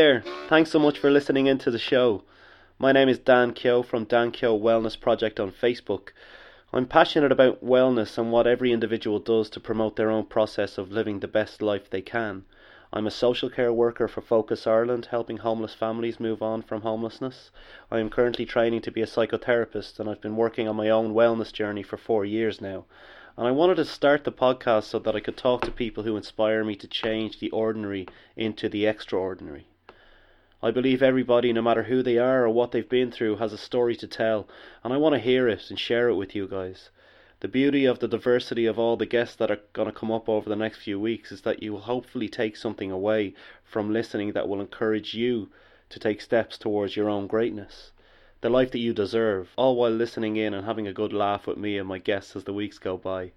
There, thanks so much for listening into the show. My name is Dan Kyo from Dan Kyo Wellness Project on Facebook. I'm passionate about wellness and what every individual does to promote their own process of living the best life they can. I'm a social care worker for Focus Ireland, helping homeless families move on from homelessness. I am currently training to be a psychotherapist and I've been working on my own wellness journey for four years now. And I wanted to start the podcast so that I could talk to people who inspire me to change the ordinary into the extraordinary. I believe everybody, no matter who they are or what they've been through, has a story to tell, and I want to hear it and share it with you guys. The beauty of the diversity of all the guests that are going to come up over the next few weeks is that you will hopefully take something away from listening that will encourage you to take steps towards your own greatness. The life that you deserve, all while listening in and having a good laugh with me and my guests as the weeks go by.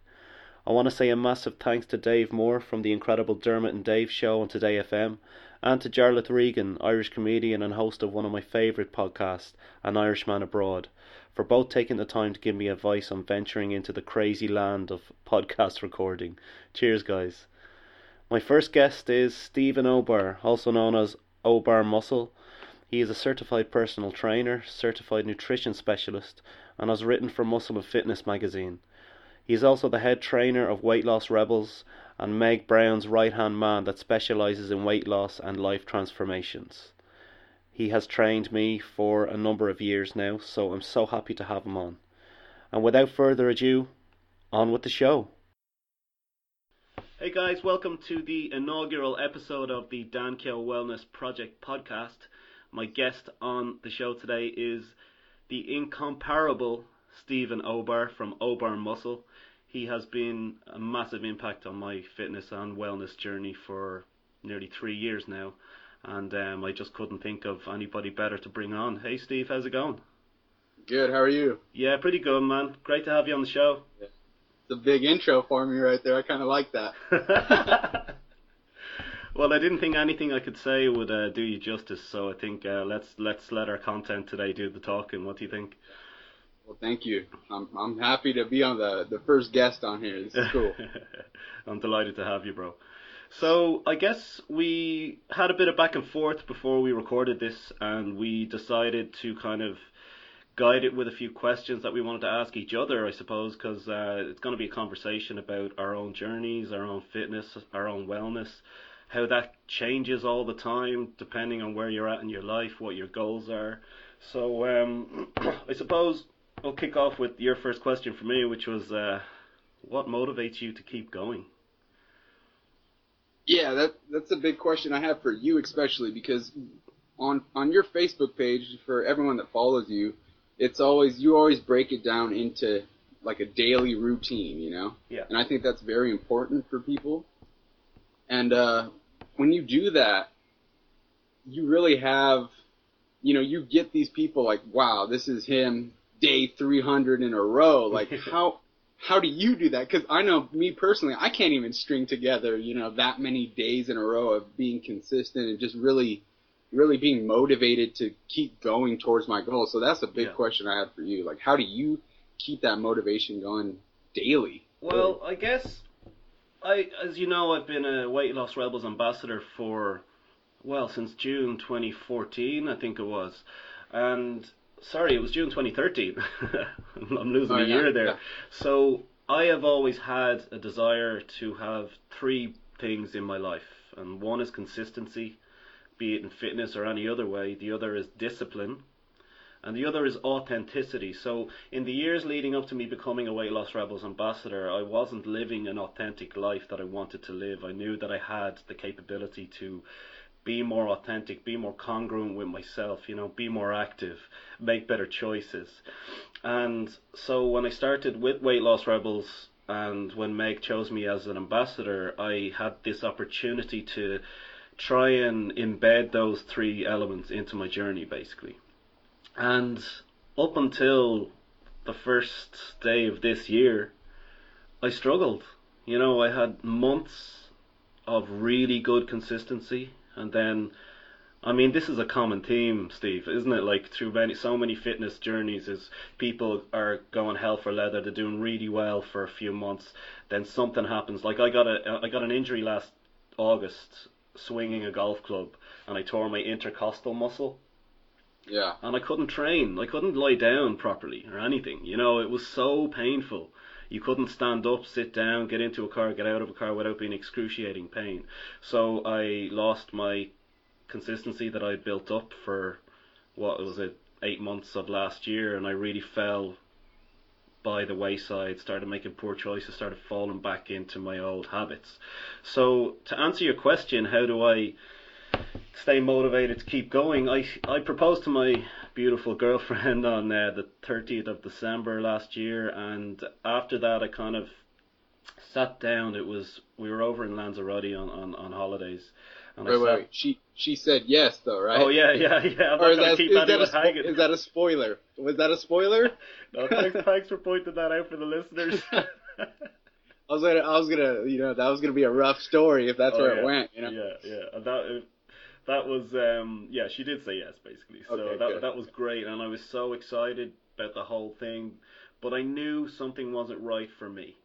I want to say a massive thanks to Dave Moore from the incredible Dermot and Dave show on Today FM, and to Jarlath Regan, Irish comedian and host of one of my favourite podcasts, An Irishman Abroad, for both taking the time to give me advice on venturing into the crazy land of podcast recording. Cheers, guys. My first guest is Stephen Obar, also known as Obar Muscle. He is a certified personal trainer, certified nutrition specialist, and has written for Muscle and Fitness magazine. He is also the head trainer of Weight Loss Rebels and Meg Brown's right hand man that specializes in weight loss and life transformations. He has trained me for a number of years now, so I'm so happy to have him on. And without further ado, on with the show. Hey guys, welcome to the inaugural episode of the Dan Kyo Wellness Project podcast. My guest on the show today is the incomparable Stephen Obar from Obar Muscle. He has been a massive impact on my fitness and wellness journey for nearly three years now, and um, I just couldn't think of anybody better to bring on. Hey, Steve, how's it going? Good. How are you? Yeah, pretty good, man. Great to have you on the show. Yeah. It's a big intro for me right there. I kind of like that. well, I didn't think anything I could say would uh, do you justice, so I think uh, let's let's let our content today do the talking. What do you think? Well, thank you. I'm I'm happy to be on the the first guest on here. This is cool. I'm delighted to have you, bro. So I guess we had a bit of back and forth before we recorded this, and we decided to kind of guide it with a few questions that we wanted to ask each other, I suppose, because uh, it's going to be a conversation about our own journeys, our own fitness, our own wellness, how that changes all the time depending on where you're at in your life, what your goals are. So um, I suppose I'll kick off with your first question for me, which was, uh, what motivates you to keep going? Yeah, that that's a big question I have for you, especially because on on your Facebook page for everyone that follows you, it's always you always break it down into like a daily routine, you know. Yeah. And I think that's very important for people. And uh, when you do that, you really have, you know, you get these people like, wow, this is him day 300 in a row. Like how how do you do that? Because I know me personally, I can't even string together you know that many days in a row of being consistent and just really really being motivated to keep going towards my goal. So that's a big yeah. question I have for you. Like how do you keep that motivation going daily? Well, I guess I as you know, I've been a Weight Loss Rebels ambassador for well, since June 2014, I think it was. And sorry, it was June 2013. I'm losing oh, a year there. Yeah. So I have always had a desire to have three things in my life, and one is consistency, be it in fitness or any other way. The other is discipline, and the other is authenticity. So, in the years leading up to me becoming a Weight Loss Rebels ambassador, I wasn't living an authentic life that I wanted to live. I knew that I had the capability to be more authentic, be more congruent with myself, you know, be more active, make better choices. And so when I started with Weight Loss Rebels and when Meg chose me as an ambassador, I had this opportunity to try and embed those three elements into my journey basically. And up until the first day of this year, I struggled. You know, I had months of really good consistency and then I mean, this is a common theme, Steve, isn't it? Like through many, so many fitness journeys, is people are going hell for leather. They're doing really well for a few months, then something happens. Like I got a, I got an injury last August swinging a golf club, and I tore my intercostal muscle Yeah. and I couldn't train. I couldn't lie down properly or anything. You know, it was so painful. You couldn't stand up, sit down, get into a car, get out of a car without being excruciating pain. So I lost my consistency that I'd built up for what was it, eight months of last year, and I really fell by the wayside, started making poor choices, started falling back into my old habits. So to answer your question, how do I stay motivated to keep going? I I proposed to my beautiful girlfriend on uh, the 30th of December last year, and after that I kind of sat down. It was we were over in Lanzarote on, on, on holidays, and Wait, I wait, sat. wait. She she said yes though, right? Oh yeah, yeah, yeah. I'm Or is that, is, that, that a, spo- is that a spoiler? Was that a spoiler? no, thanks, thanks for pointing that out for the listeners. I was gonna, I was gonna, you know, that was gonna be a rough story if that's Oh, where yeah. it went. You know. Yeah, yeah, and that that was um yeah, she did say yes basically. So Okay, that good. that was great, and I was so excited about the whole thing, but I knew something wasn't right for me.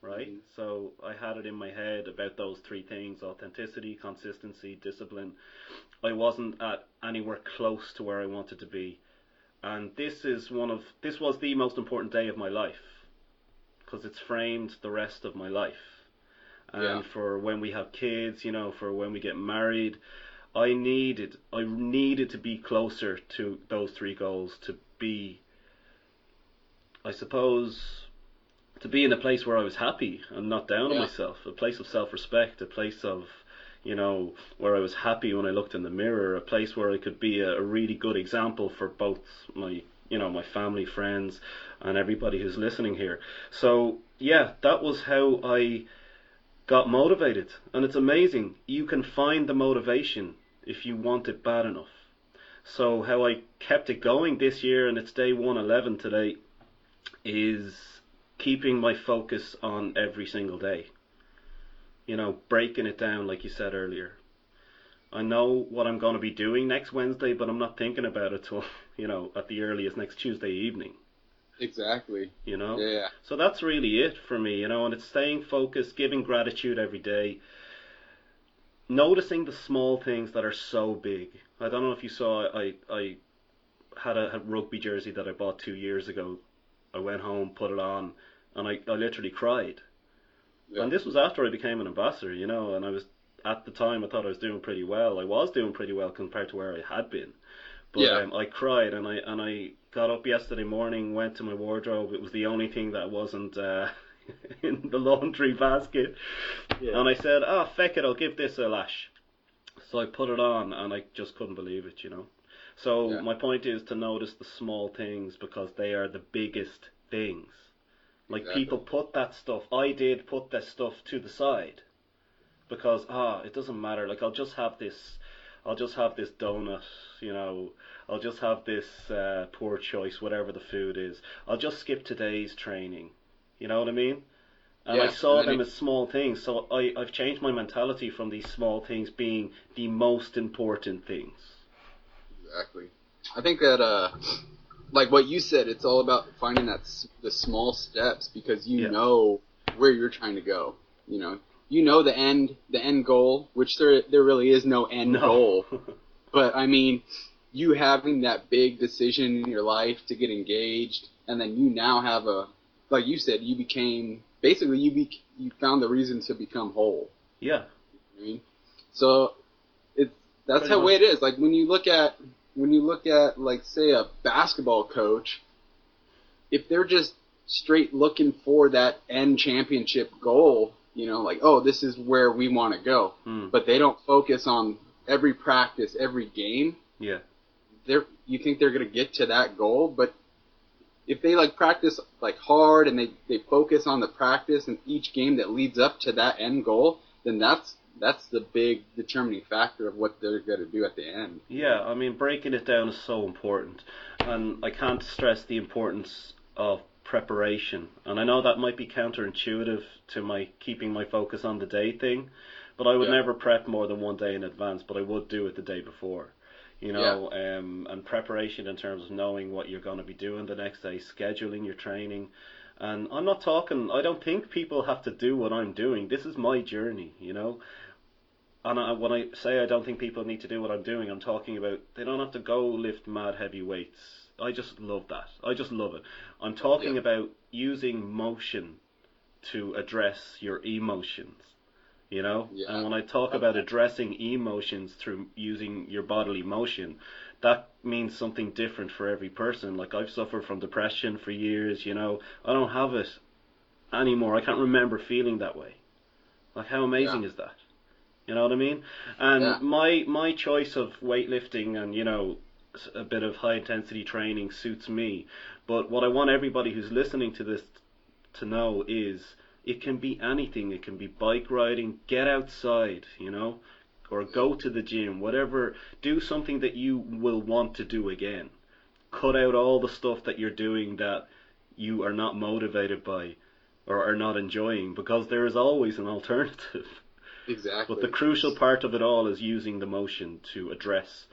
Right, Mhm. so I had it in my head about those three things: authenticity, consistency, discipline. I wasn't at anywhere close to where I wanted to be, and this is one of this was the most important day of my life because it's framed the rest of my life and Yeah. for when we have kids, you know, for when we get married. I needed I needed to be closer to those three goals to be I suppose to be in a place where I was happy and not down on myself, a place of self-respect, a place of you know where I was happy when I looked in the mirror, a place where I could be a, a really good example for both my you know my family, friends, and everybody who's listening here. So yeah, that was how I got motivated, and it's amazing. You can find the motivation if you want it bad enough. So how I kept it going this year, and it's day 111 today, is keeping my focus on every single day. You know, breaking it down like you said earlier. I know what I'm going to be doing next Wednesday, but I'm not thinking about it till, you know, at the earliest next Tuesday evening, Exactly. you know? Yeah. So that's really it for me, you know, and it's staying focused, giving gratitude every day, noticing the small things that are so big. I don't know if you saw, I I had a, a rugby jersey that I bought two years ago. I went home, put it on, and I, I literally cried. Yeah. And this was after I became an ambassador, you know, and I was at the time I thought I was doing pretty well. I was doing pretty well compared to where I had been. But Yeah. um, I cried and I and I got up yesterday morning, went to my wardrobe. It was the only thing that wasn't uh, in the laundry basket. Yeah. And I said, "Ah, feck it, I'll give this a lash." So I put it on, and I just couldn't believe it, you know. So Yeah. my point is to notice the small things because they are the biggest things. Like Exactly. people put that stuff. I did put that stuff to the side because ah, it doesn't matter. Like I'll just have this. I'll just have this donut, you know. I'll just have this uh, poor choice, whatever the food is. I'll just skip today's training. You know what I mean? And I saw and them it- as small things, so I, I've changed my mentality from these small things being the most important things. Exactly. I think that, uh, like what you said, it's all about finding that the small steps because you Yeah. know where you're trying to go. You know, you know the end, the end goal, which there there really is no end No. goal. But I mean, you having that big decision in your life to get engaged, and then you now have a, like you said, you became basically you be you found the reason to become whole. yeah, I mean, so it's that's Pretty how much. way it is. Like when you look at when you look at like say a basketball coach, if they're just straight looking for that end championship goal, you know, like oh this is where we want to go, Hmm. but they don't focus on every practice, every game. yeah, They're you think they're gonna get to that goal, but if they like practice like hard and they, they focus on the practice and each game that leads up to that end goal, then that's that's the big determining factor of what they're gonna do at the end. yeah. I mean, breaking it down is so important, and I can't stress the importance of preparation. And I know that might be counterintuitive to my keeping my focus on the day thing, but I would Yeah. never prep more than one day in advance. But I would do it the day before. you know, um, and preparation in terms of knowing what you're going to be doing the next day, scheduling your training. And I'm not talking, I don't think people have to do what I'm doing. This is my journey, you know. and I, when I say I don't think people need to do what I'm doing, I'm talking about they don't have to go lift mad heavy weights. I just love that. I just love it. I'm talking Yeah. about using motion to address your emotions. You know? Yeah. And when I talk about addressing emotions through using your bodily motion, that means something different for every person. Like I've suffered from depression for years, you know. I don't have it anymore. I can't remember feeling that way. Like how amazing is that? You know what I mean? And Yeah. my my choice of weightlifting and you know a bit of high intensity training suits me. But what I want everybody who's listening to this to know is it can be anything. It can be bike riding, get outside, you know, or go to the gym, whatever. Do something that you will want to do again. Cut out all the stuff that you're doing that you are not motivated by or are not enjoying because there is always an alternative. Exactly. But the crucial part of it all is using the motion to address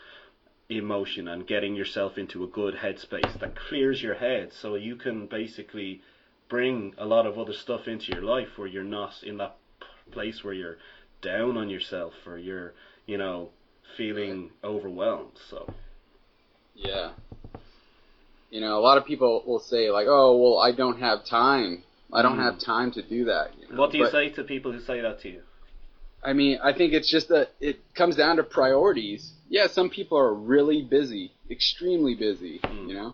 emotion and getting yourself into a good headspace that clears your head so you can basically bring a lot of other stuff into your life where you're not in that place where you're down on yourself or you're, you know, feeling overwhelmed. So, Yeah. You know, a lot of people will say like, "Oh, well, I don't have time. I don't Mm. have time to do that." You know? what do you But, say to people who say that to you? I mean, I think it's just that it comes down to priorities. Yeah, some people are really busy, extremely busy, Mm. you know.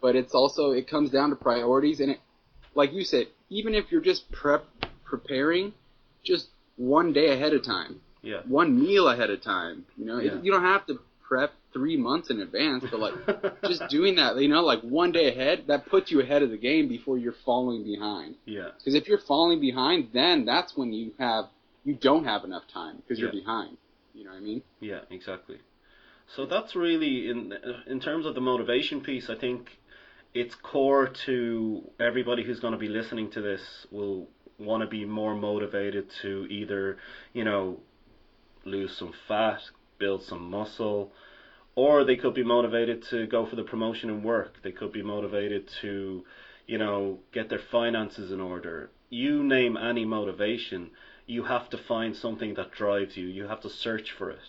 But it's also it comes down to priorities, and it, like you said, even if you're just prep preparing, just one day ahead of time, Yeah. one meal ahead of time. You know, Yeah. It- you don't have to prep three months in advance, but like just doing that, you know, like one day ahead, that puts you ahead of the game before you're falling behind. yeah. Because if you're falling behind, then that's when you have you don't have enough time because you're behind. You know what I mean? Yeah, exactly. So that's really in in terms of the motivation piece. I think it's core to everybody who's going to be listening to this will want to be more motivated to either you know lose some fat, build some muscle, or they could be motivated to go for the promotion in work. They could be motivated to you know get their finances in order. You name any motivation, you have to find something that drives you. You have to search for it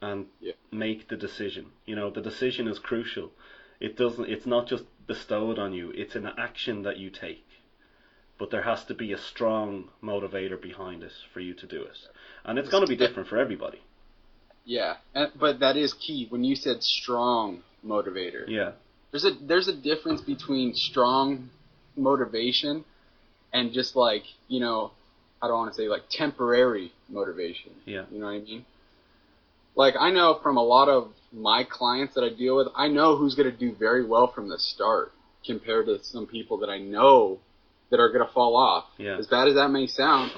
and Yeah. make the decision. You know, the decision is crucial. It doesn't it's not just bestowed on you, it's an action that you take. But there has to be a strong motivator behind it for you to do it. And it's going to be different for everybody. Yeah, and, but that is key. When you said strong motivator, Yeah. there's a there's a difference between strong motivation and just like you know, I don't want to say like temporary motivation. Yeah. You know what I mean? Like I know from a lot of my clients that I deal with, I know who's going to do very well from the start compared to some people that I know that are going to fall off. Yeah. As bad as that may sound,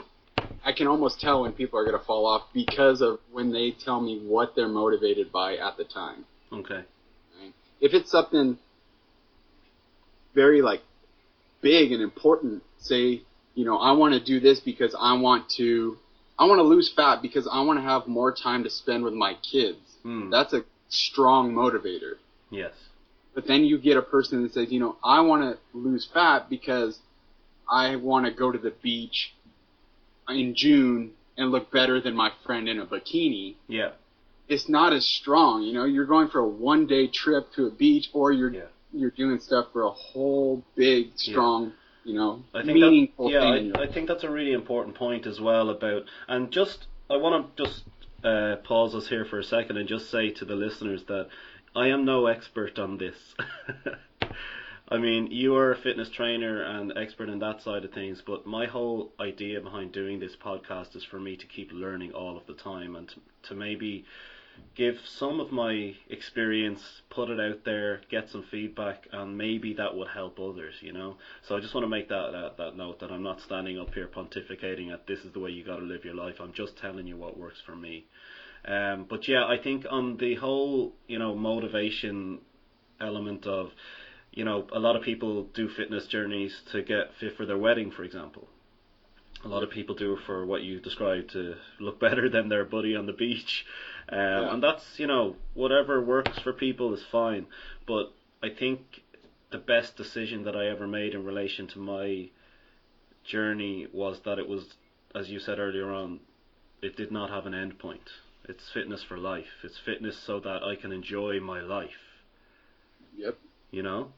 I can almost tell when people are going to fall off because of when they tell me what they're motivated by at the time. Okay. If it's something very like big and important, say, you know, I want to do this because I want to I want to lose fat because I want to have more time to spend with my kids. Hmm. That's a strong motivator. Yes. But then you get a person that says, you know, I want to lose fat because I want to go to the beach in June and look better than my friend in a bikini. Yeah. It's not as strong, you know. You're going for a one day trip to a beach, or you're Yeah. you're doing stuff for a whole big, strong, you know, I think meaningful that, yeah, I, I think that's a really important point as well about and just I want to just uh, pause us here for a second and just say to the listeners that I am no expert on this. I mean, you are a fitness trainer and expert in that side of things, but my whole idea behind doing this podcast is for me to keep learning all of the time and to, to maybe give some of my experience, put it out there, get some feedback, and maybe that would help others, you know. So I just want to make that uh, that note that I'm not standing up here pontificating that this is the way you got to live your life. I'm just telling you what works for me. Um, but yeah, I think on the whole, you know, motivation element of, you know, a lot of people do fitness journeys to get fit for their wedding, for example. A lot of people do it for what you described to look better than their buddy on the beach. Um, Yeah. And that's, you know, whatever works for people is fine. But I think the best decision that I ever made in relation to my journey was that it was, as you said earlier on, it did not have an end point. It's fitness for life. It's fitness so that I can enjoy my life. Yep. You know,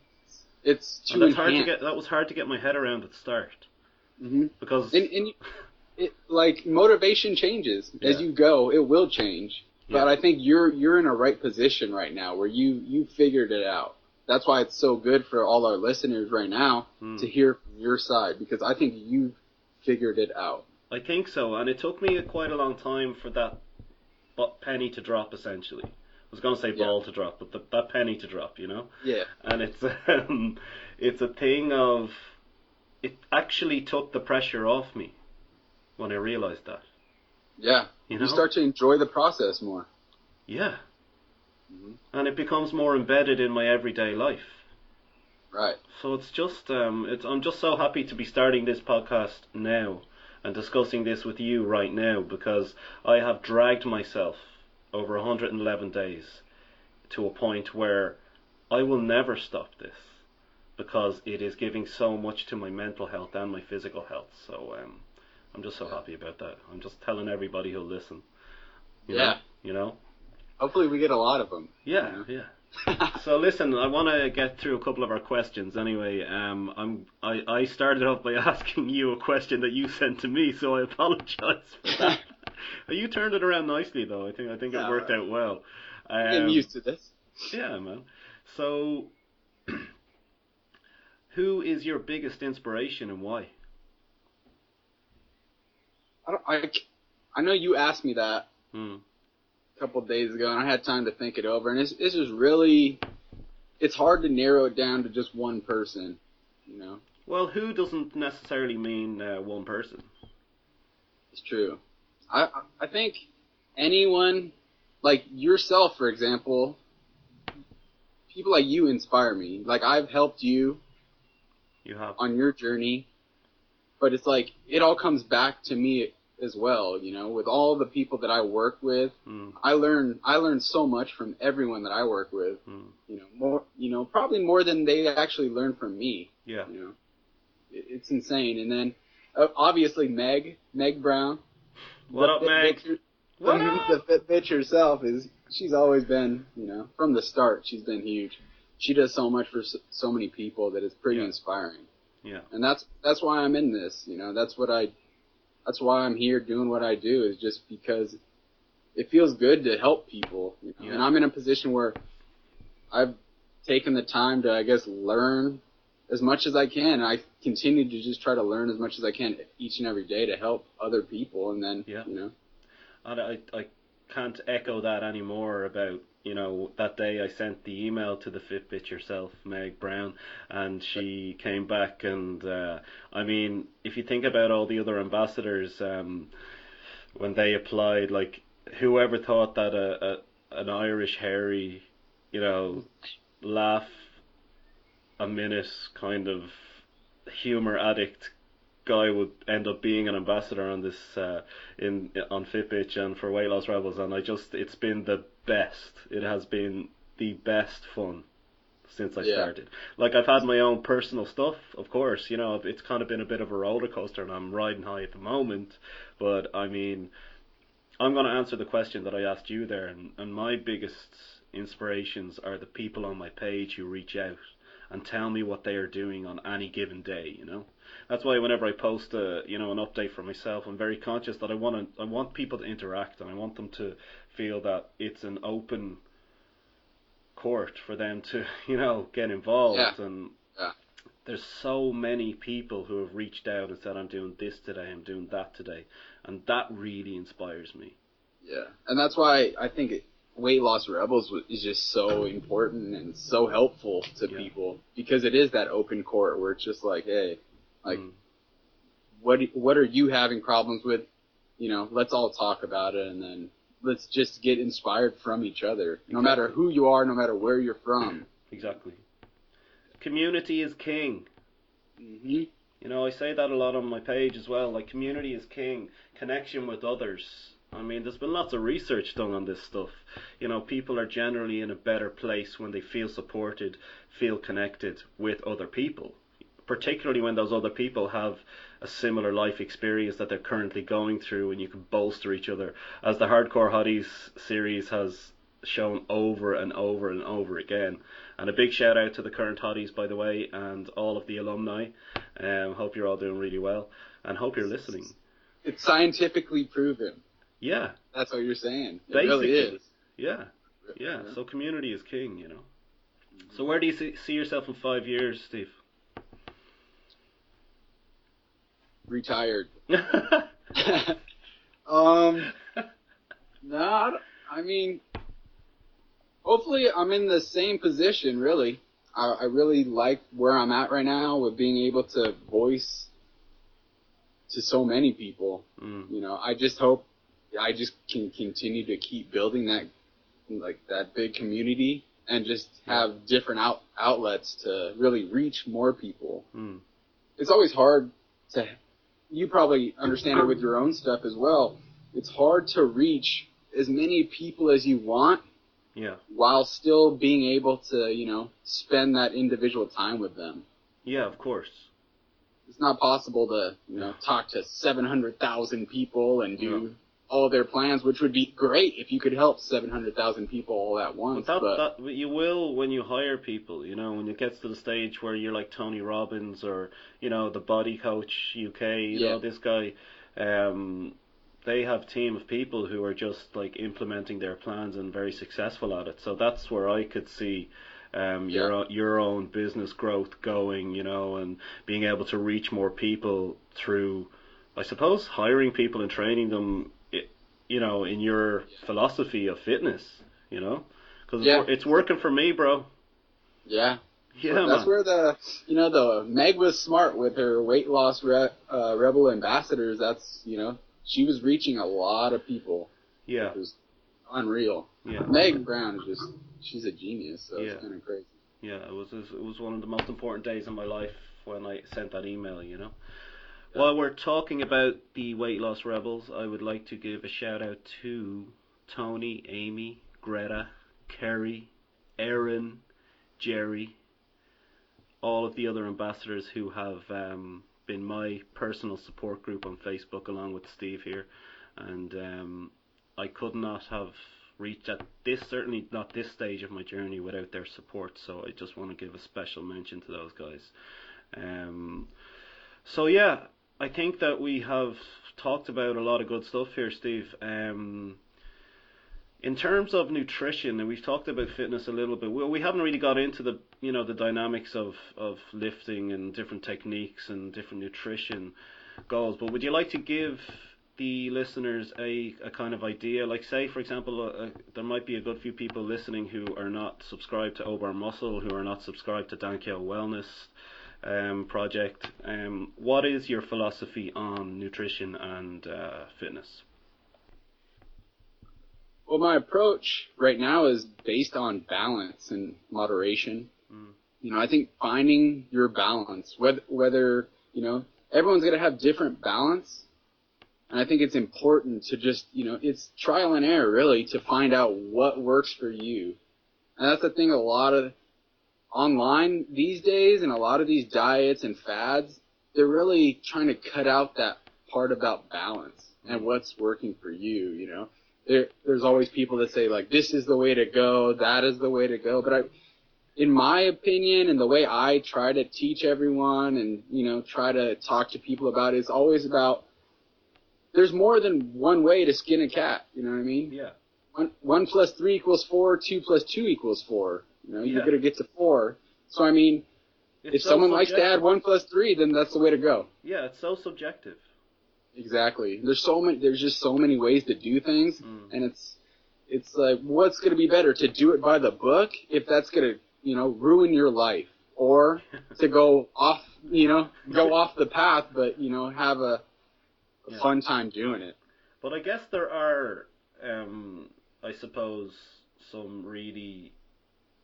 It's and to that's hard to get. That was hard to get my head around at the start hmm because And, and you- it like motivation changes as you go. It will change, but Yeah. I think you're you're in a right position right now where you you figured it out. That's why it's so good for all our listeners right now Hmm. to hear from your side because I think you've figured it out. I think so, and it took me quite a long time for that penny to drop. Essentially, I was going to say Yeah. ball to drop, but the, that penny to drop, you know. Yeah. And it's um, it's a thing of it actually took the pressure off me when I realized that. Yeah. You You, start to enjoy the process more. yeah, Mhm. and it becomes more embedded in my everyday life. Right. So it's just um, it's I'm just so happy to be starting this podcast now and discussing this with you right now because I have dragged myself over 111 days to a point where I will never stop this because it is giving so much to my mental health and my physical health. So um, I'm just so Yeah. happy about that. I'm just telling everybody who'll listen. You Yeah. Know, you know. Hopefully we get a lot of them. Yeah. Yeah. So listen, I want to get through a couple of our questions anyway. Um, I'm I, I started off by asking you a question that you sent to me, so I apologize for that. you turned it around nicely though. I think I think it worked right. out well. I'm Um, used to this. yeah, man. So, who is your biggest inspiration and why? I, don't, I, I know you asked me that Hmm. a couple of days ago, and I had time to think it over. And it's, it's just really, it's hard to narrow it down to just one person, you know. Well, who doesn't necessarily mean uh, one person. It's true. I I- I think anyone like yourself, for example, people like you inspire me. Like I've helped you You have. on your journey, but it's like it all comes back to me as well. You know, with all the people that I work with, Hmm. I learn I learn so much from everyone that I work with. Hmm. You know, more you know probably more than they actually learn from me. Yeah. You know, it, it's insane. And then uh, obviously Meg Meg Brown. What the up, Meg? Bitch- What the, the fit bitch herself is she's always been you know from the start she's been huge. She does so much for so, so many people that it's pretty Yeah. inspiring. Yeah. And that's that's why I'm in this. You know, that's what I that's why I'm here doing what I do is just because it feels good to help people. You know? Yeah. And I'm in a position where I've taken the time to I guess learn as much as I can. I continue to just try to learn as much as I can each and every day to help other people and then Yeah. you know And I, I can't echo that anymore about, you know, that day I sent the email to the Fitbit yourself, Meg Brown, and she came back and, uh, I mean, if you think about all the other ambassadors, um, when they applied, like, whoever thought that a, a an Irish hairy, you know, laugh a minute kind of humor addict guy would end up being an ambassador on this uh, in on Fitbit and for Weight Loss Rebels, and I just it's been the best. It has been the best fun since I Yeah. started. Like I've had my own personal stuff, of course. You know, it's kind of been a bit of a roller coaster, and I'm riding high at the moment. But I mean, I'm going to answer the question that I asked you there, and, and my biggest inspirations are the people on my page who reach out and tell me what they are doing on any given day. You know, that's why whenever I post a you know an update for myself, I'm very conscious that I want to I want people to interact and I want them to feel that it's an open court for them to you know get involved Yeah. and Yeah. there's so many people who have reached out and said I'm doing this today, I'm doing that today, and that really inspires me. Yeah, and that's why I think it, weight loss rebels is just so important and so helpful to Yeah. people because it is that open court where it's just like, hey, like, Mm. what what are you having problems with? You know, let's all talk about it and then let's just get inspired from each other. No matter who you are, no matter where you're from. Exactly. Community is king. hmm You know, I say that a lot on my page as well. Like, community is king. Connection with others. I mean, there's been lots of research done on this stuff. You know, people are generally in a better place when they feel supported, feel connected with other people. particularly when those other people have a similar life experience that they're currently going through, and you can bolster each other. As the Hardcore Hotties series has shown over and over and over again. And a big shout out to the current Hotties, by the way, and all of the alumni. Um, hope you're all doing really well, and hope you're listening. It's scientifically proven. Yeah, That's what you're saying. It Basically. really is. yeah, yeah. So community is king, you know. So where do you see, see yourself in five years, Steve? Retired. um, no, I I mean, hopefully I'm in the same position. Really, I, I really like where I'm at right now with being able to voice to so many people. mm, You know, I just hope I just can continue to keep building that like that big community and just have different out outlets to really reach more people mm, it's always hard to you probably understand it with your own stuff as well it's hard to reach as many people as you want yeah, while still being able to you know spend that individual time with them yeah. Of course. it's not possible to you know talk to 700,000 people and do all their plans which would be great if you could help 700,000 people all at once But that, but that you will when you hire people, you know, when it gets to the stage where you're like Tony Robbins or you know the Body Coach UK, you Yeah. know this guy, um, they have team of people who are just like implementing their plans and very successful at it. So that's where I could see. Um, your Yeah. own, your own business growth going, you know, and being able to reach more people through, I suppose, hiring people and training them, you know, in your philosophy of fitness, you know, because Yeah. it's working for me, bro. yeah Yeah, that's man. where the you know the Meg was smart with her weight loss re- uh, rebel ambassadors. That's you know she was reaching a lot of people. yeah, It was unreal. yeah, Meg Brown is just she's a genius. So Yeah. it's kind of crazy. yeah. It was it was one of the most important days in my life when I sent that email. You know. While we're talking about the weight loss rebels, I would like to give a shout out to Tony, Amy, Greta, Kerry, Erin, Jerry, all of the other ambassadors who have um, been my personal support group on Facebook, along with Steve here, and um, I could not have reached at this certainly not this stage of my journey without their support. So I just want to give a special mention to those guys. Um, so yeah, I think that we have talked about a lot of good stuff here, Steve. Um, in terms of nutrition, and we've talked about fitness a little bit. Well, we haven't really got into the you know the dynamics of of lifting and different techniques and different nutrition goals. But would you like to give the listeners a, a kind of idea? Like, say, for example, uh, uh, there might be a good few people listening who are not subscribed to Obar Muscle, who are not subscribed to Dankyo Wellness um, Project. Um, what is your philosophy on nutrition and uh, fitness? Well, my approach right now is based on balance and moderation. Mm. You know, I think finding your balance, whether whether you know everyone's gonna have different balance, and I think it's important to just you know it's trial and error really to find out what works for you, and that's the thing. A lot of online these days, and a lot of these diets and fads, they're really trying to cut out that part about balance and mm-hmm. what's working for you. You know there, there's always people that say like this is the way to go, that is the way to go. But I, in my opinion, and the way I try to teach everyone, and you know, try to talk to people about it, is always about there's more than one way to skin a cat. You know what I mean? Yeah. One, one plus three equals four. Two plus two equals four. You know, you're Yeah. gonna get to four. So I mean, It's if so someone likes to add one plus three, then that's the way to go. Yeah, it's so subjective. Exactly. There's so many. There's just so many ways to do things, Mm. and it's it's like what's going to be better to do it by the book if that's going to you know ruin your life, or to go off you know go off the path, but you know have a, a Yeah. fun time doing it. But I guess there are, um, I suppose, some really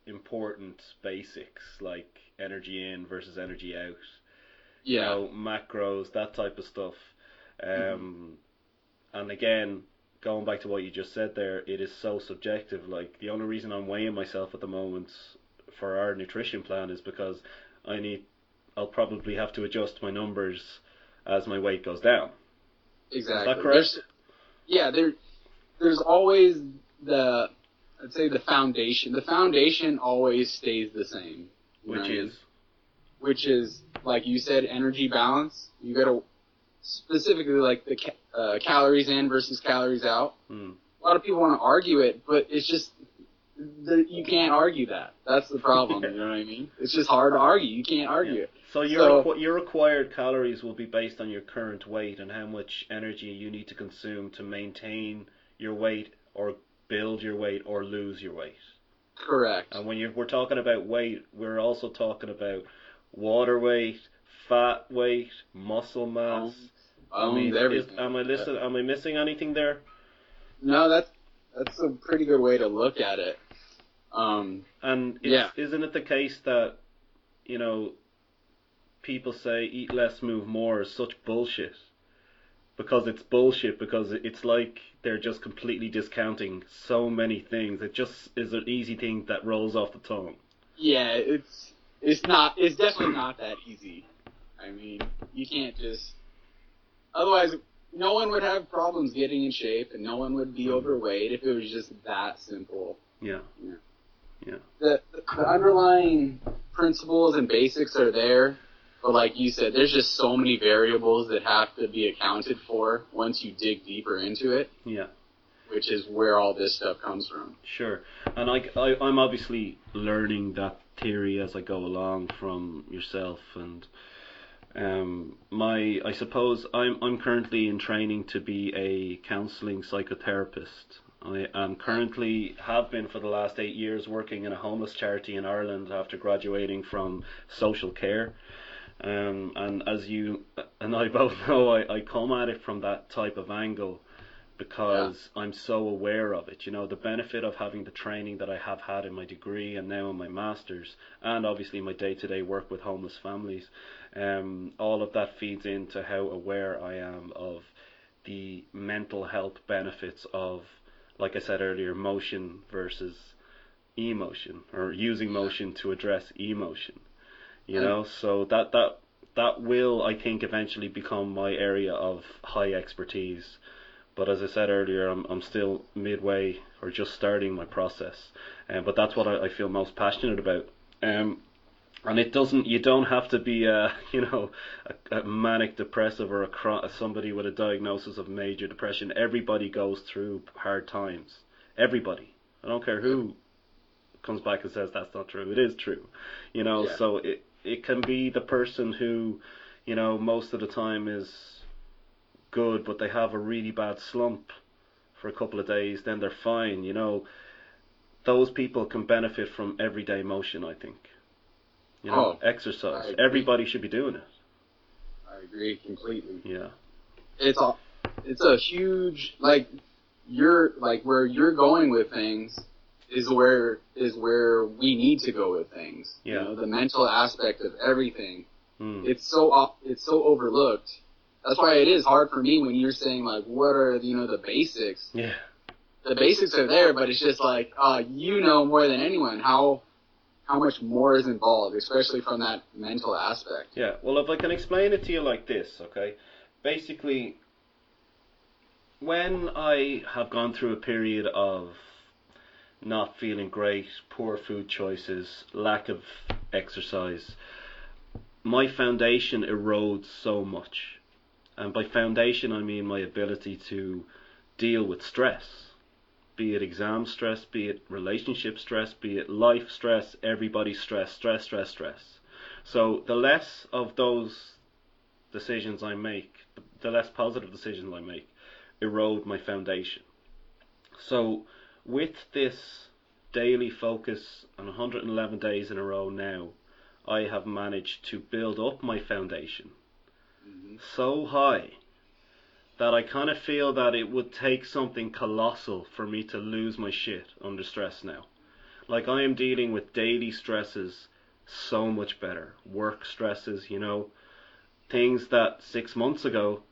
important basics like energy in versus energy out. You Yeah. know, macros, that type of stuff. Um, And again, going back to what you just said there, it is so subjective. Like the only reason I'm weighing myself at the moment for our nutrition plan is because I need I'll probably have to adjust my numbers as my weight goes down. Exactly. correct? There's- yeah, there. There's always the, I'd say the foundation. The foundation always stays the same. Which is which is like you said, energy balance. You got to specifically like the ca- uh, calories in versus calories out. hmm, A lot of people want to argue it, but it's just the, you can't argue that. That's the problem. You know what I mean? It's just hard to argue. You can't argue it. So your So- your required calories will be based on your current weight and how much energy you need to consume to maintain your weight or build your weight or lose your weight. Correct. And when you're, we're talking about weight, we're also talking about water weight, fat weight, muscle mass. I Bones, mean, is, everything. am I listen, Am I missing anything there? No, that's that's a pretty good way to look at it. Um, And Yeah. isn't it the case that you know people say eat less, move more is such bullshit? Because it's bullshit. Because it's like they're just completely discounting so many things. It just is an easy thing that rolls off the tongue. yeah, it's it's not it's definitely not that easy. I mean, you can't just otherwise no one would have problems getting in shape and no one would be mm-hmm. overweight if it was just that simple. Yeah. yeah The the underlying principles and basics are there, but like you said, there's just so many variables that have to be accounted for once you dig deeper into it, Yeah. which is where all this stuff comes from. Sure, and I, I, I'm obviously learning that theory as I go along from yourself, and um, my, I suppose I'm, I'm currently in training to be a counselling psychotherapist. I am currently have been for the last eight years working in a homeless charity in Ireland after graduating from social care. Um, and as you and I both know, I, I come at it from that type of angle because I'm so aware of it. You know, the benefit of having the training that I have had in my degree and now in my master's, and obviously my day to day work with homeless families, um, all of that feeds into how aware I am of the mental health benefits of, like I said earlier, motion versus emotion, or using motion to address emotion. You know, so that that that will, I think, eventually become my area of high expertise. But as I said earlier, I'm I'm still midway or just starting my process, um, but that's what I, I feel most passionate about. Um, and it doesn't, you don't have to be a, you know, a, a manic depressive or a somebody with a diagnosis of major depression. Everybody goes through hard times. Everybody. I don't care who comes back and says that's not true. It is true. You know, Yeah. so it it can be the person who, you know, most of the time is good, but they have a really bad slump for a couple of days, then they're fine. You know, those people can benefit from everyday motion. I think. You know, Oh, exercise. Everybody should be doing it. I agree completely. Yeah. It's a, it's a huge like you're like where you're going with things is where is where we need to go with things. Yeah. You know, the mental aspect of everything. Mm. It's so it's so overlooked. That's why it is hard for me when you're saying like what are you know the basics. Yeah. The basics are there, but it's just like uh you know more than anyone how how much more is involved, especially from that mental aspect. Yeah, well, if I can explain it to you like this, okay? Basically, when I have gone through a period of not feeling great, poor food choices, lack of exercise, my foundation erodes so much. And by foundation, I mean my ability to deal with stress. Be it exam stress, be it relationship stress, be it life stress, everybody stress, stress, stress, stress. So the less of those decisions I make, the less positive decisions I make, erode my foundation. So with this daily focus on 111 days in a row now, I have managed to build up my foundation mm-hmm. so high that I kind of feel that it would take something colossal for me to lose my shit under stress now. Like I am dealing with daily stresses so much better. Work stresses, you know, things that six months ago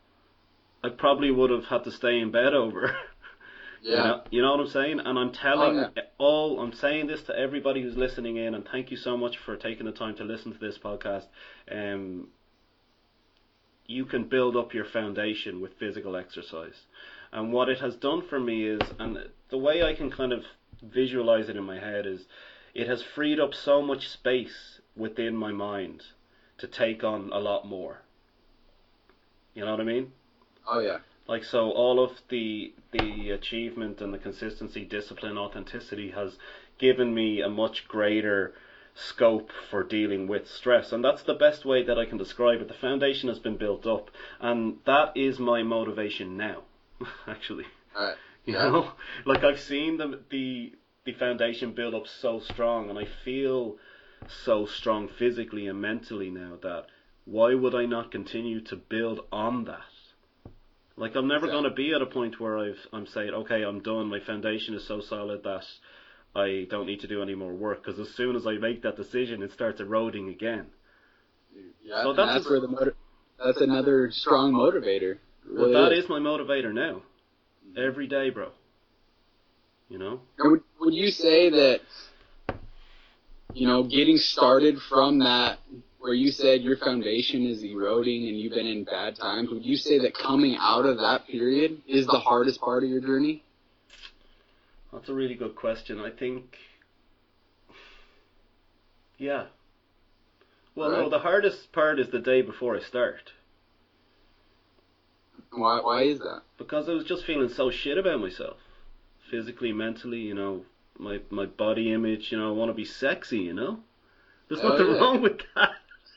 I probably would have had to stay in bed over. Yeah. You know, you know what I'm saying? And I'm telling Oh, yeah. all, I'm saying this to everybody who's listening in, and thank you so much for taking the time to listen to this podcast. Um, you can build up your foundation with physical exercise. And what it has done for me is, and the way I can kind of visualize it in my head is, it has freed up so much space within my mind to take on a lot more. You know what I mean? Oh yeah. Like so, all of the the achievement and the consistency, discipline, authenticity has given me a much greater scope for dealing with stress, and that's the best way that I can describe it. The foundation has been built up, and that is my motivation now. Actually, All right. you Yeah. know, like I've seen the the the foundation build up so strong, and I feel so strong physically and mentally now that why would I not continue to build on that? Like I'm never going to be at a point where I've I'm saying okay I'm done. My foundation is so solid that I don't need to do any more work because as soon as I make that decision, it starts eroding again. Yeah. So that's that's, a- where the motor. That's another strong motivator. Really that is. is my motivator now, every day, bro. You know. Would, would you say that, you know, getting started from that, where you said your foundation is eroding and you've been in bad times, would you say that coming out of that period is the hardest part of your journey? That's a really good question. I think, yeah. Well, no, the hardest part is the day before I start Why, why is that? because I was just feeling so shit about myself, physically, mentally. You know, my my body image. You know, I want to be sexy. You know, there's Oh, nothing yeah. wrong with that.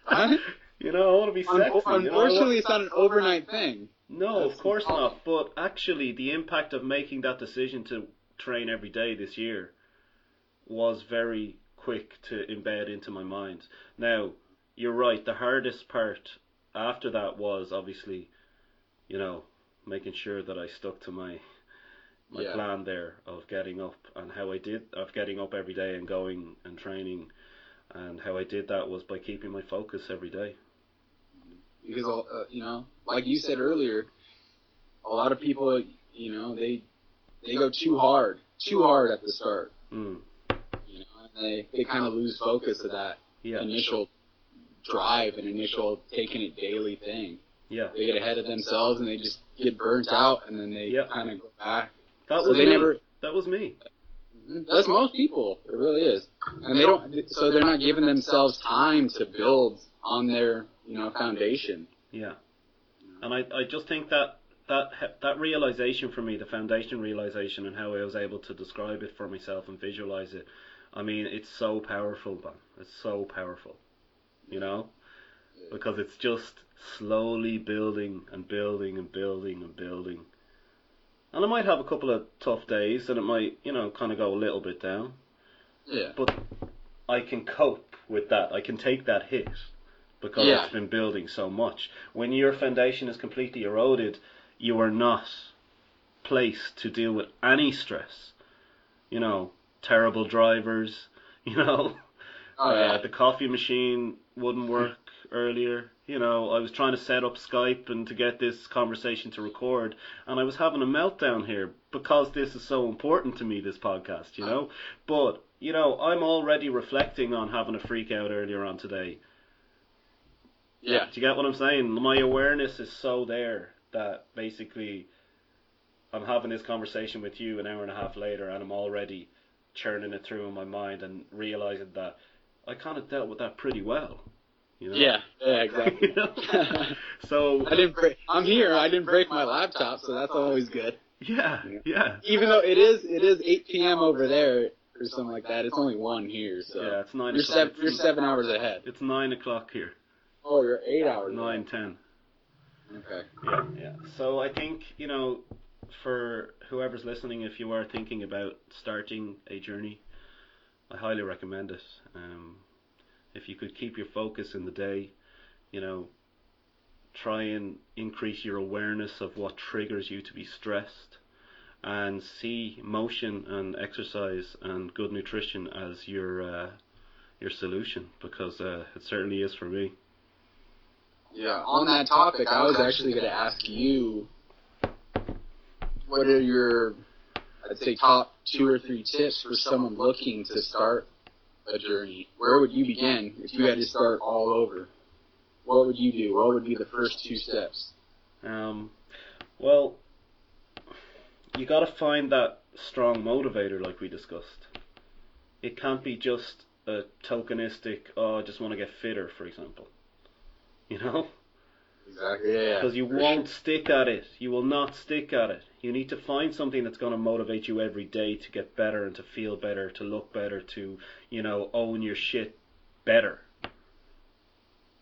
Huh? You know, I want to be sexy. Un- you know, unfortunately, it's not an overnight thing. No, That's of course not. But actually, the impact of making that decision to train every day this year was very quick to embed into my mind. Now, you're right. The hardest part after that was obviously, you know, making sure that I stuck to my my Yeah. plan there of getting up and how I did of getting up every day and going and training, and how I did that was by keeping my focus every day. because uh, you know, like you said earlier, a lot of people, you know, they they go too hard, too hard at the start, Mm. you know, and they they kind of lose focus of that Yeah, initial drive and initial taking it daily thing. yeah. They get ahead of themselves and they just get burnt out, and then they Yeah. kind of go back. That So was they me. never. That was me. That's most people. It really is, and they don't. So they're not giving themselves time to build on their, you know, foundation. Yeah, and I, I just think that that that realization for me, the foundation realization, and how I was able to describe it for myself and visualize it. I mean, it's so powerful, man. It's so powerful, you know, because it's just slowly building and building and building and building. And I might have a couple of tough days, and it might, you know, kind of go a little bit down. Yeah. But I can cope with that. I can take that hit because Yeah. it's been building so much. When your foundation is completely eroded, you are not placed to deal with any stress. You know, terrible drivers, you know, Oh uh, yeah. the coffee machine wouldn't work earlier. You know, I was trying to set up Skype and to get this conversation to record, and I was having a meltdown here because this is so important to me, this podcast, you know. But, you know, I'm already reflecting on having a freak out earlier on today. Yeah. Do you get what I'm saying? My awareness is so there that basically I'm having this conversation with you an hour and a half later, and I'm already churning it through in my mind and realizing that I kind of dealt with that pretty well. You know? Yeah. Yeah. Exactly. You know? so I didn't break. I'm here. I didn't break my laptop, so that's always good. yeah, yeah, Even though it is it is 8 p.m. over there or something like that. It's only one here, so yeah. It's nine. you're seven you're seven hours ahead. It's nine o'clock here. Oh, you're eight hours. Nine ten. ahead. Okay. Yeah, yeah. So I think you know, for whoever's listening, if you are thinking about starting a journey, I highly recommend it. Um, if you could keep your focus in the day, you know, try and increase your awareness of what triggers you to be stressed, and see motion and exercise and good nutrition as your uh, your solution because uh, it certainly is for me. Yeah. On that topic, I was actually going to ask you, what are your, I'd say top two or three tips for someone looking to start a journey, where would you begin if you had to start all over? What would you do? What would be the first two steps? Um, well, you got to find that strong motivator, like we discussed. It can't be just a tokenistic, oh, I just want to get fitter, for example. You know? Exactly. Yeah. Because you won't stick at it. You will not stick at it. You need to find something that's going to motivate you every day to get better and to feel better, to look better, to, you know, own your shit better.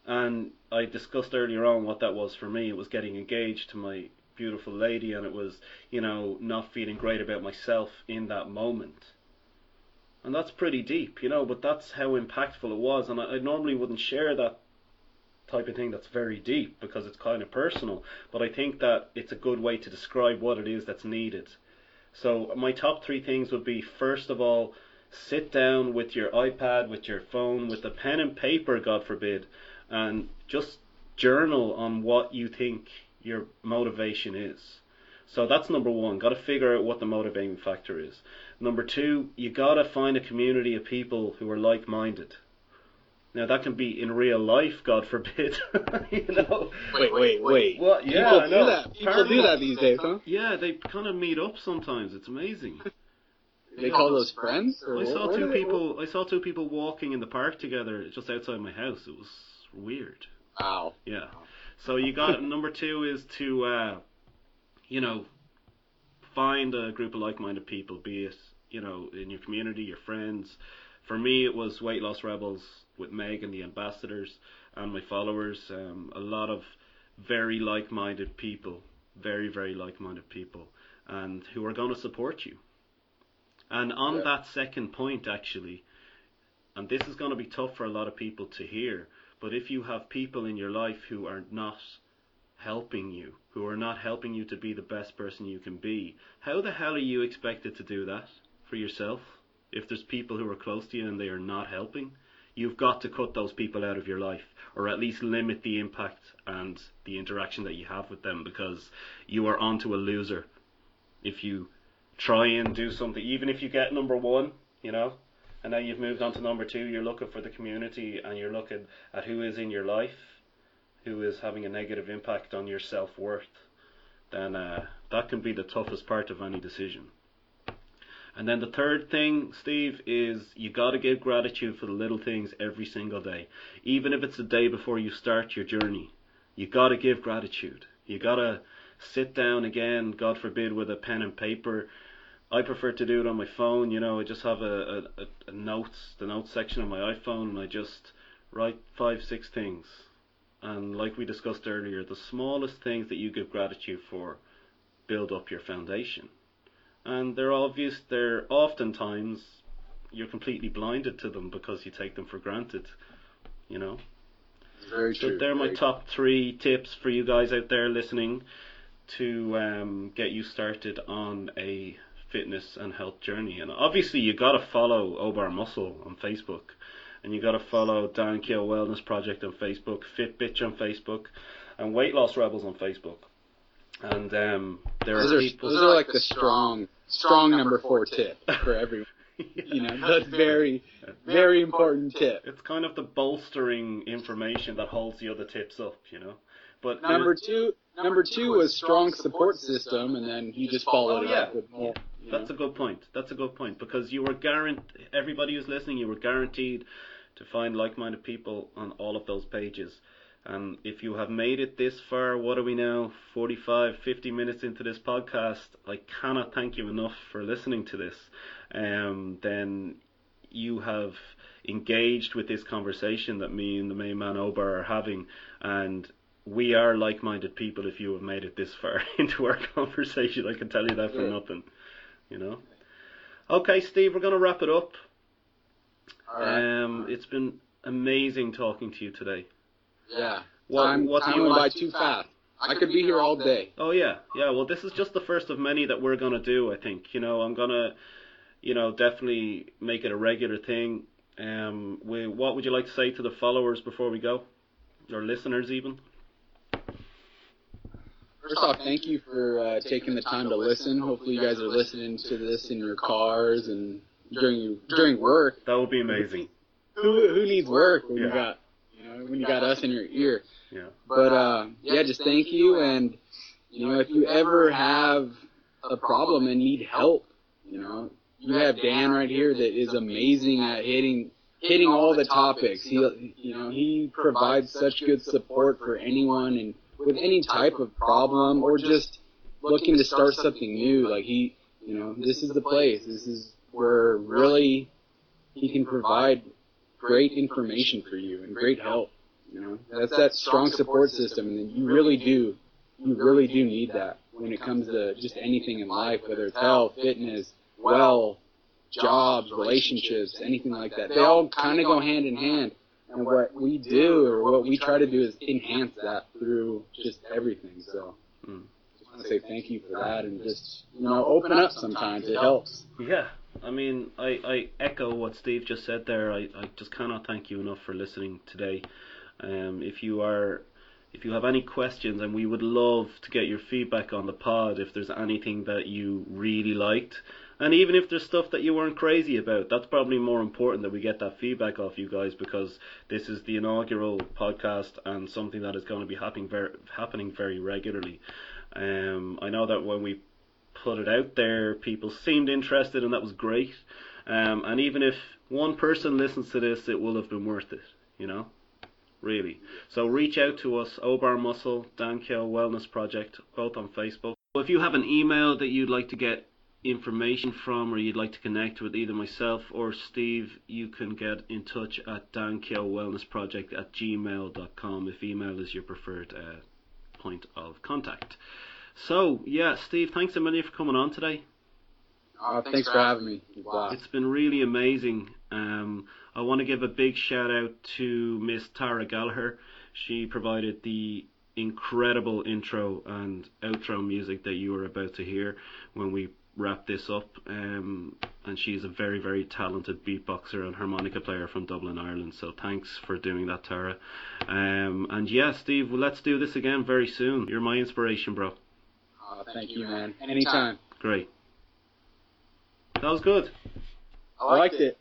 And I discussed earlier on what that was for me. It was getting engaged to my beautiful lady, and it was, you know, not feeling great about myself in that moment. And that's pretty deep, you know, but that's how impactful it was. And I, I normally wouldn't share that type of thing that's very deep because it's kind of personal. But I think that it's a good way to describe what it is that's needed. So my top three things would be first of all, sit down with your iPad, with your phone, with a pen and paper, God forbid, and just journal on what you think your motivation is. So that's number one. Got to figure out what the motivating factor is. Number two, you got to find a community of people who are like minded. Now that can be in real life, God forbid. you know. Wait, wait, wait. What? Yeah, People I do know. that. People Apparently- do that these days, huh? Yeah, they kind of meet up sometimes. It's amazing. They call those friends. Or I saw what two people. I saw two people walking in the park together just outside my house. It was weird. Wow. Yeah. So you got number two is to, uh, you know, find a group of like-minded people, be it you know in your community, your friends. For me, it was Weight Loss Rebels with Meg and the ambassadors and my followers. Um, a lot of very like-minded people, very very like-minded people, and who are going to support you. And on Yeah. that second point, actually, and this is going to be tough for a lot of people to hear, but if you have people in your life who are not helping you, who are not helping you to be the best person you can be, how the hell are you expected to do that for yourself? If there's people who are close to you and they are not helping, you've got to cut those people out of your life, or at least limit the impact and the interaction that you have with them, because you are onto a loser if you try and do something, even if you get number one, you know, and now you've moved on to number two, you're looking for the community and you're looking at who is in your life, who is having a negative impact on your self worth, then uh, that can be the toughest part of any decision. And then the third thing, Steve, is you got to give gratitude for the little things every single day, even if it's the day before you start your journey. You got to give gratitude. You got to sit down again, God forbid, with a pen and paper. I prefer to do it on my phone. You know, I just have a, a, a- notes, the notes section on my iPhone, and I just write five, six things. And like we discussed earlier, the smallest things that you give gratitude for build up your foundation. And they're obvious. They're oftentimes you're completely blinded to them because you take them for granted. You know. Very true. So true. they're my Very top three tips for you guys out there listening to um, get you started on a fitness and health journey. And obviously, you got to follow Obar Muscle on Facebook, and you got to follow Dan Kill Wellness Project on Facebook, Fit Bitch on Facebook, and Weight Loss Rebels on Facebook. And um, there Those are are, people. those are like the strong, strong number four tip for everyone. You know, that's very, very important tip. It's kind of the bolstering information that holds the other tips up, you know. But Number two, number two was strong support system, and then you just followed it yeah. up with more. That's a good point. That's a good point because you were guaranteed. Everybody who's listening, you were guaranteed to find like-minded people on all of those pages. And if you have made it this far, what are we now? 45, 50 minutes into this podcast. I cannot thank you enough for listening to this. Um, then you have engaged with this conversation that me and the main man Obar are having, and we are like-minded people. If you have made it this far into our conversation, I can tell you that for Yeah. nothing. You know. Okay, Steve, we're gonna wrap it up. Right. Um, it's been amazing talking to you today. Yeah. What, time what do time you went by want? too fast. I could be here all day. Oh yeah, yeah. Well, this is just the first of many that we're gonna do. I think. You know, I'm gonna, you know, definitely make it a regular thing. Um, we, what would you like to say to the followers before we go, or listeners even? first off, thank you for uh, taking the time to listen. Hopefully, you guys are listening to this in your cars and during during work. That would be amazing. Who who needs work when you Yeah. got you know when you got us in your ear? Yeah. But uh, yeah, just thank you. And you know, if you ever have a problem and need help, you know, you have Dan right here that is amazing at hitting hitting all the topics. He you know he provides such good support for anyone and with any type of problem or just looking to start something new. Like he, you know, this is the place. This is where really he can provide great information for you and great help. You know, that's that strong support system, and you really do, you really do need that when it comes to just anything in life, whether it's health, fitness, well, jobs, relationships, anything like that. They all kind of go hand in hand. And what we do, or what we try to do, is enhance that through just everything. So, Mm. just want to say thank you for that, and just you know, open up sometimes. It helps. Yeah, I mean, I, I echo what Steve just said there. I, I just cannot thank you enough for listening today. Um, if you are, if you have any questions, and we would love to get your feedback on the pod. If there's anything that you really liked, and even if there's stuff that you weren't crazy about, that's probably more important that we get that feedback off you guys because this is the inaugural podcast and something that is going to be happening very, happening very regularly. Um, I know that when we put it out there, people seemed interested, and that was great. Um, and even if one person listens to this, it will have been worth it, you know? Really. So reach out to us, Obar Muscle, Dan Kill Wellness Project, both on Facebook. If you have an email that you'd like to get information from or you'd like to connect with either myself or Steve, you can get in touch at dankillwellnessproject at gmail.com if email is your preferred uh, point of contact. So, yeah, Steve, thanks a million for coming on today. Uh, thanks for having me. It was a blast. It's been really amazing. Um, I want to give a big shout out to Miss Tara Gallagher. She provided the incredible intro and outro music that you are about to hear when we wrap this up. Um, and she's a very, very talented beatboxer and harmonica player from Dublin, Ireland. So thanks for doing that, Tara. Um, and yeah, Steve, well, let's do this again very soon. You're my inspiration, bro. Uh, thank you, man. Anytime. Great. That was good. I liked it.